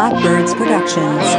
Blackbirds Productions.